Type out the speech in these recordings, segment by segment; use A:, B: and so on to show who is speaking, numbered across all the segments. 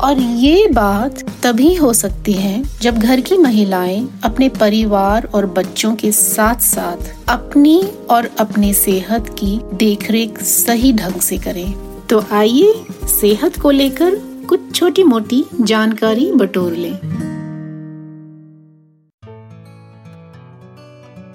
A: और ये बात तभी हो सकती है जब घर की महिलाएँ अपने परिवार और बच्चों के साथ साथ अपनी और अपने सेहत की देखरेख सही ढंग से करें। तो आइए सेहत को लेकर कुछ छोटी मोटी जानकारी बटोर लें।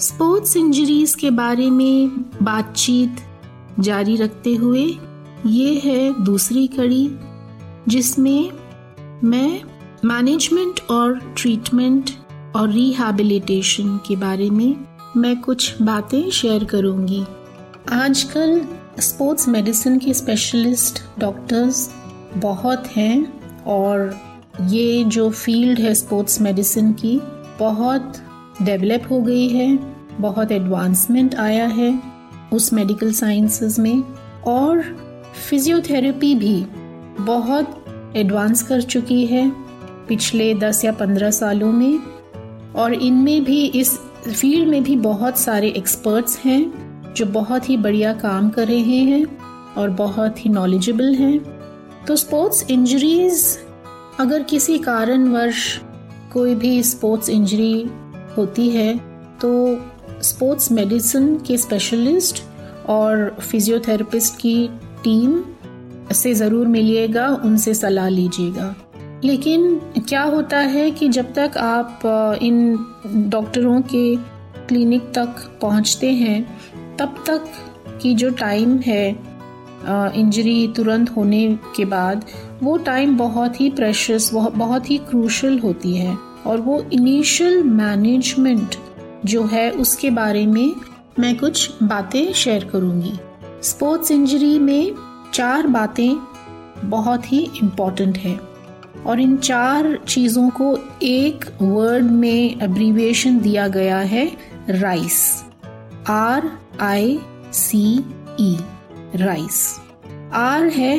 A: स्पोर्ट्स इंजरीज के बारे में बातचीत जारी रखते हुए ये है दूसरी कड़ी जिसमें मैं मैनेजमेंट और ट्रीटमेंट और रिहैबिलिटेशन के बारे में मैं कुछ बातें शेयर करूँगी। आजकल स्पोर्ट्स मेडिसिन के स्पेशलिस्ट डॉक्टर्स बहुत हैं और ये जो फ़ील्ड है स्पोर्ट्स मेडिसिन की बहुत डेवलप हो गई है, बहुत एडवांसमेंट आया है उस मेडिकल साइंसेस में और फिजियोथेरेपी भी बहुत एडवांस कर चुकी है पिछले 10 या 15 सालों में। और इनमें भी इस फ़ील्ड में भी बहुत सारे एक्सपर्ट्स हैं जो बहुत ही बढ़िया काम कर रहे हैं और बहुत ही नॉलेजेबल हैं। तो स्पोर्ट्स इंजरीज अगर किसी कारणवश कोई भी स्पोर्ट्स इंजरी होती है तो स्पोर्ट्स मेडिसिन के स्पेशलिस्ट और फिजियोथेरेपिस्ट की टीम से ज़रूर मिलिएगा, उनसे सलाह लीजिएगा। लेकिन क्या होता है कि जब तक आप इन डॉक्टरों के क्लिनिक तक पहुँचते हैं, तब तक की जो टाइम है इंजरी तुरंत होने के बाद, वो टाइम बहुत ही प्रेशस बहुत ही क्रूशल होती है। और वो इनिशियल मैनेजमेंट जो है, उसके बारे में मैं कुछ बातें शेयर करूँगी। स्पोर्ट्स इंजरी में चार बातें बहुत ही इंपॉर्टेंट हैं। और इन चार चीज़ों को एक वर्ड में अब्रीविएशन दिया गया है RICE R I C E RICE R है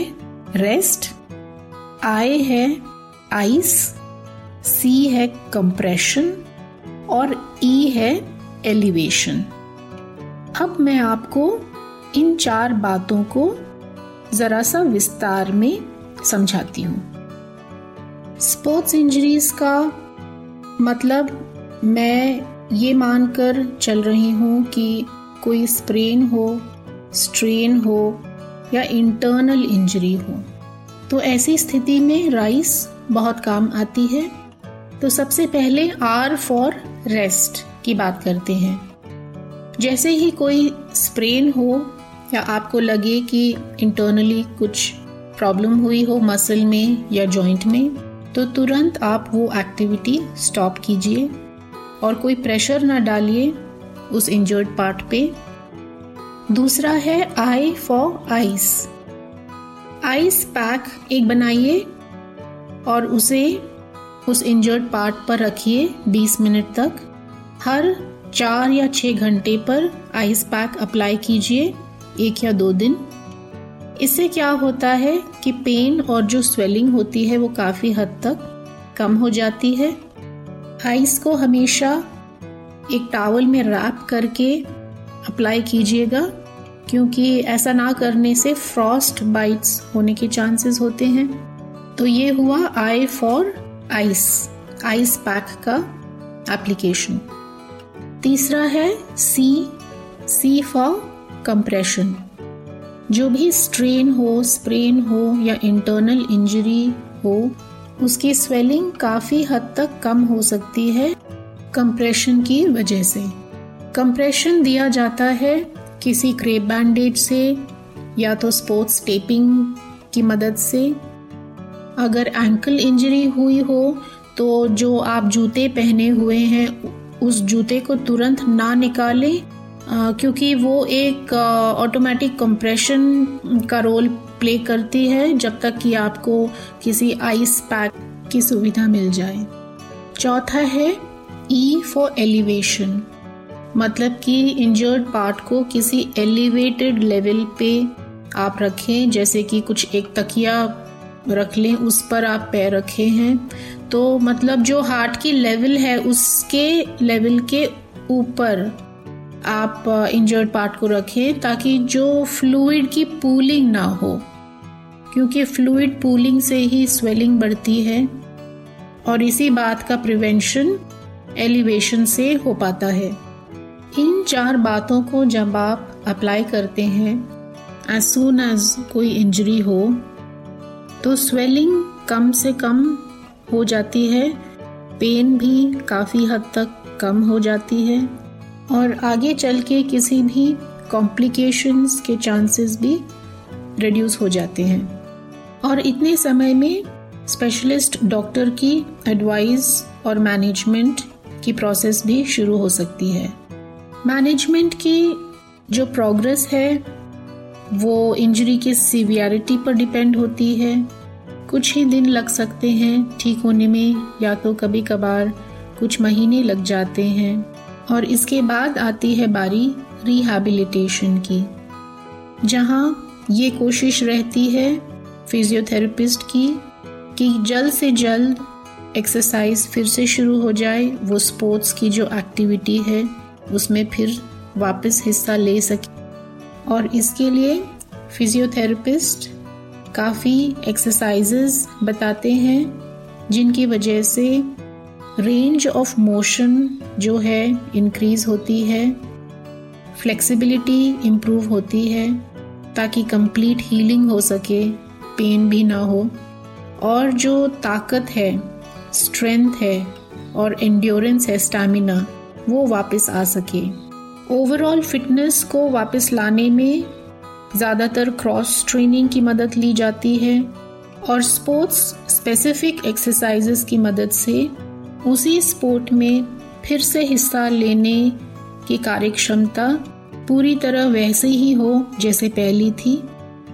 A: रेस्ट आई है आइस सी है कंप्रेशन और ई e है एलिवेशन अब मैं आपको इन चार बातों को जरा सा विस्तार में समझाती हूँ। स्पोर्ट्स इंजरीज का मतलब मैं ये मानकर चल रही हूँ कि कोई स्प्रेन हो स्ट्रेन हो या इंटरनल इंजरी हो। तो ऐसी स्थिति में राइस बहुत काम आती है। तो सबसे पहले आर फॉर रेस्ट की बात करते हैं। जैसे ही कोई स्प्रेन हो या आपको लगे कि इंटरनली कुछ प्रॉब्लम हुई हो मसल में या जॉइंट में? तो तुरंत आप वो एक्टिविटी स्टॉप कीजिए और कोई प्रेशर ना डालिए उस इंजर्ड पार्ट पे। दूसरा है I for ice ice pack एक बनाइए और उसे उस इंजर्ड पार्ट पर रखिए 20 मिनट तक। हर चार या छः घंटे पर आइस पैक अप्लाई कीजिए। एक या दो दिन। इससे क्या होता है कि पेन और जो स्वेलिंग होती है वो काफ़ी हद तक कम हो जाती है। आइस को हमेशा एक टावल में रैप करके अप्लाई कीजिएगा, क्योंकि ऐसा ना करने से फ्रॉस्ट बाइट्स होने के चांसेस होते हैं। तो ये हुआ I for ice ice pack का एप्लीकेशन तीसरा है सी सी फॉर कंप्रेशन जो भी स्ट्रेन हो स्प्रेन हो या इंटरनल इंजरी हो, उसकी स्वेलिंग काफ़ी हद तक कम हो सकती है कंप्रेशन की वजह से। कंप्रेशन दिया जाता है किसी क्रेप बैंडेज से या तो स्पोर्ट्स टेपिंग की मदद से। अगर एंकल इंजरी हुई हो तो जो आप जूते पहने हुए हैं, उस जूते को तुरंत ना निकालें क्योंकि वो एक ऑटोमेटिक कंप्रेशन का रोल प्ले करती है जब तक कि आपको किसी आइस पैक की सुविधा मिल जाए। चौथा है ई फॉर एलिवेशन मतलब कि इंजर्ड पार्ट को किसी एलिवेटेड लेवल पे आप रखें, जैसे कि कुछ एक तकिया रख लें, उस पर आप पैर रखे हैं। तो मतलब जो हार्ट की लेवल है, उसके लेवल के ऊपर आप इंजर्ड पार्ट को रखें ताकि जो फ्लूइड की पूलिंग ना हो। क्योंकि फ्लूइड पूलिंग से ही स्वेलिंग बढ़ती है और इसी बात का प्रिवेंशन एलिवेशन से हो पाता है। इन चार बातों को जब आप अप्लाई करते हैं एज सुन एज कोई इंजरी हो तो स्वेलिंग कम से कम हो जाती है। पेन भी काफ़ी हद तक कम हो जाती है। और आगे चल के किसी भी कॉम्प्लिकेशंस के चांसेस भी रिड्यूस हो जाते हैं। और इतने समय में स्पेशलिस्ट डॉक्टर की एडवाइस और मैनेजमेंट की प्रोसेस भी शुरू हो सकती है। मैनेजमेंट की जो प्रोग्रेस है, वो इंजरी की सीवियरिटी पर डिपेंड होती है। कुछ ही दिन लग सकते हैं ठीक होने में, या तो कभी कभार कुछ महीने लग जाते हैं। और इसके बाद आती है बारी रिहैबिलिटेशन की, जहाँ ये कोशिश रहती है फिजियोथेरेपिस्ट की कि जल्द से जल्द एक्सरसाइज फिर से शुरू हो जाए, वो स्पोर्ट्स की जो एक्टिविटी है, उसमें फिर वापस हिस्सा ले सके। और इसके लिए फिजियोथेरेपिस्ट काफ़ी एक्सरसाइजेस बताते हैं, जिनकी वजह से रेंज ऑफ़ मोशन जो है इंक्रीज होती है फ्लेक्सिबिलिटी इम्प्रूव होती है ताकि कंप्लीट हीलिंग हो सके पेन भी ना हो। और जो ताकत है स्ट्रेंथ है और एंड्योरेंस है स्टैमिना वो वापस आ सके। ओवरऑल फिटनेस को वापस लाने में ज़्यादातर क्रॉस ट्रेनिंग की मदद ली जाती है और स्पोर्ट्स स्पेसिफिक एक्सरसाइजेस की मदद से उसी स्पोर्ट में फिर से हिस्सा लेने की कार्यक्षमता पूरी तरह वैसे ही हो जैसे पहली थी,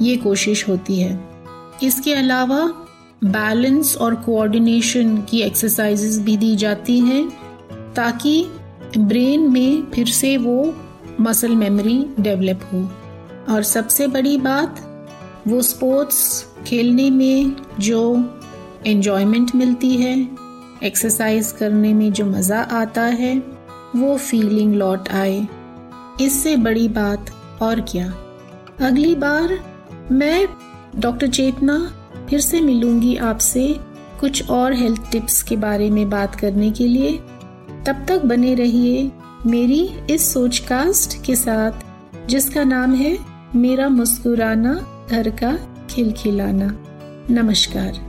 A: ये कोशिश होती है। इसके अलावा बैलेंस और कोऑर्डिनेशन की एक्सरसाइजेस भी दी जाती हैं ताकि ब्रेन में फिर से वो मसल मेमोरी डेवलप हो। और सबसे बड़ी बात, वो स्पोर्ट्स खेलने में जो एन्जॉयमेंट मिलती है एक्सरसाइज करने में जो मज़ा आता है, वो फीलिंग लौट आए। इससे बड़ी बात और क्या। अगली बार मैं डॉक्टर चेतना फिर से मिलूँगी आपसे कुछ और हेल्थ टिप्स के बारे में बात करने के लिए। तब तक बने रहिए मेरी इस सोच कास्ट के साथ, जिसका नाम है मेरा मुस्कुराना घर का खिलखिलाना। नमस्कार।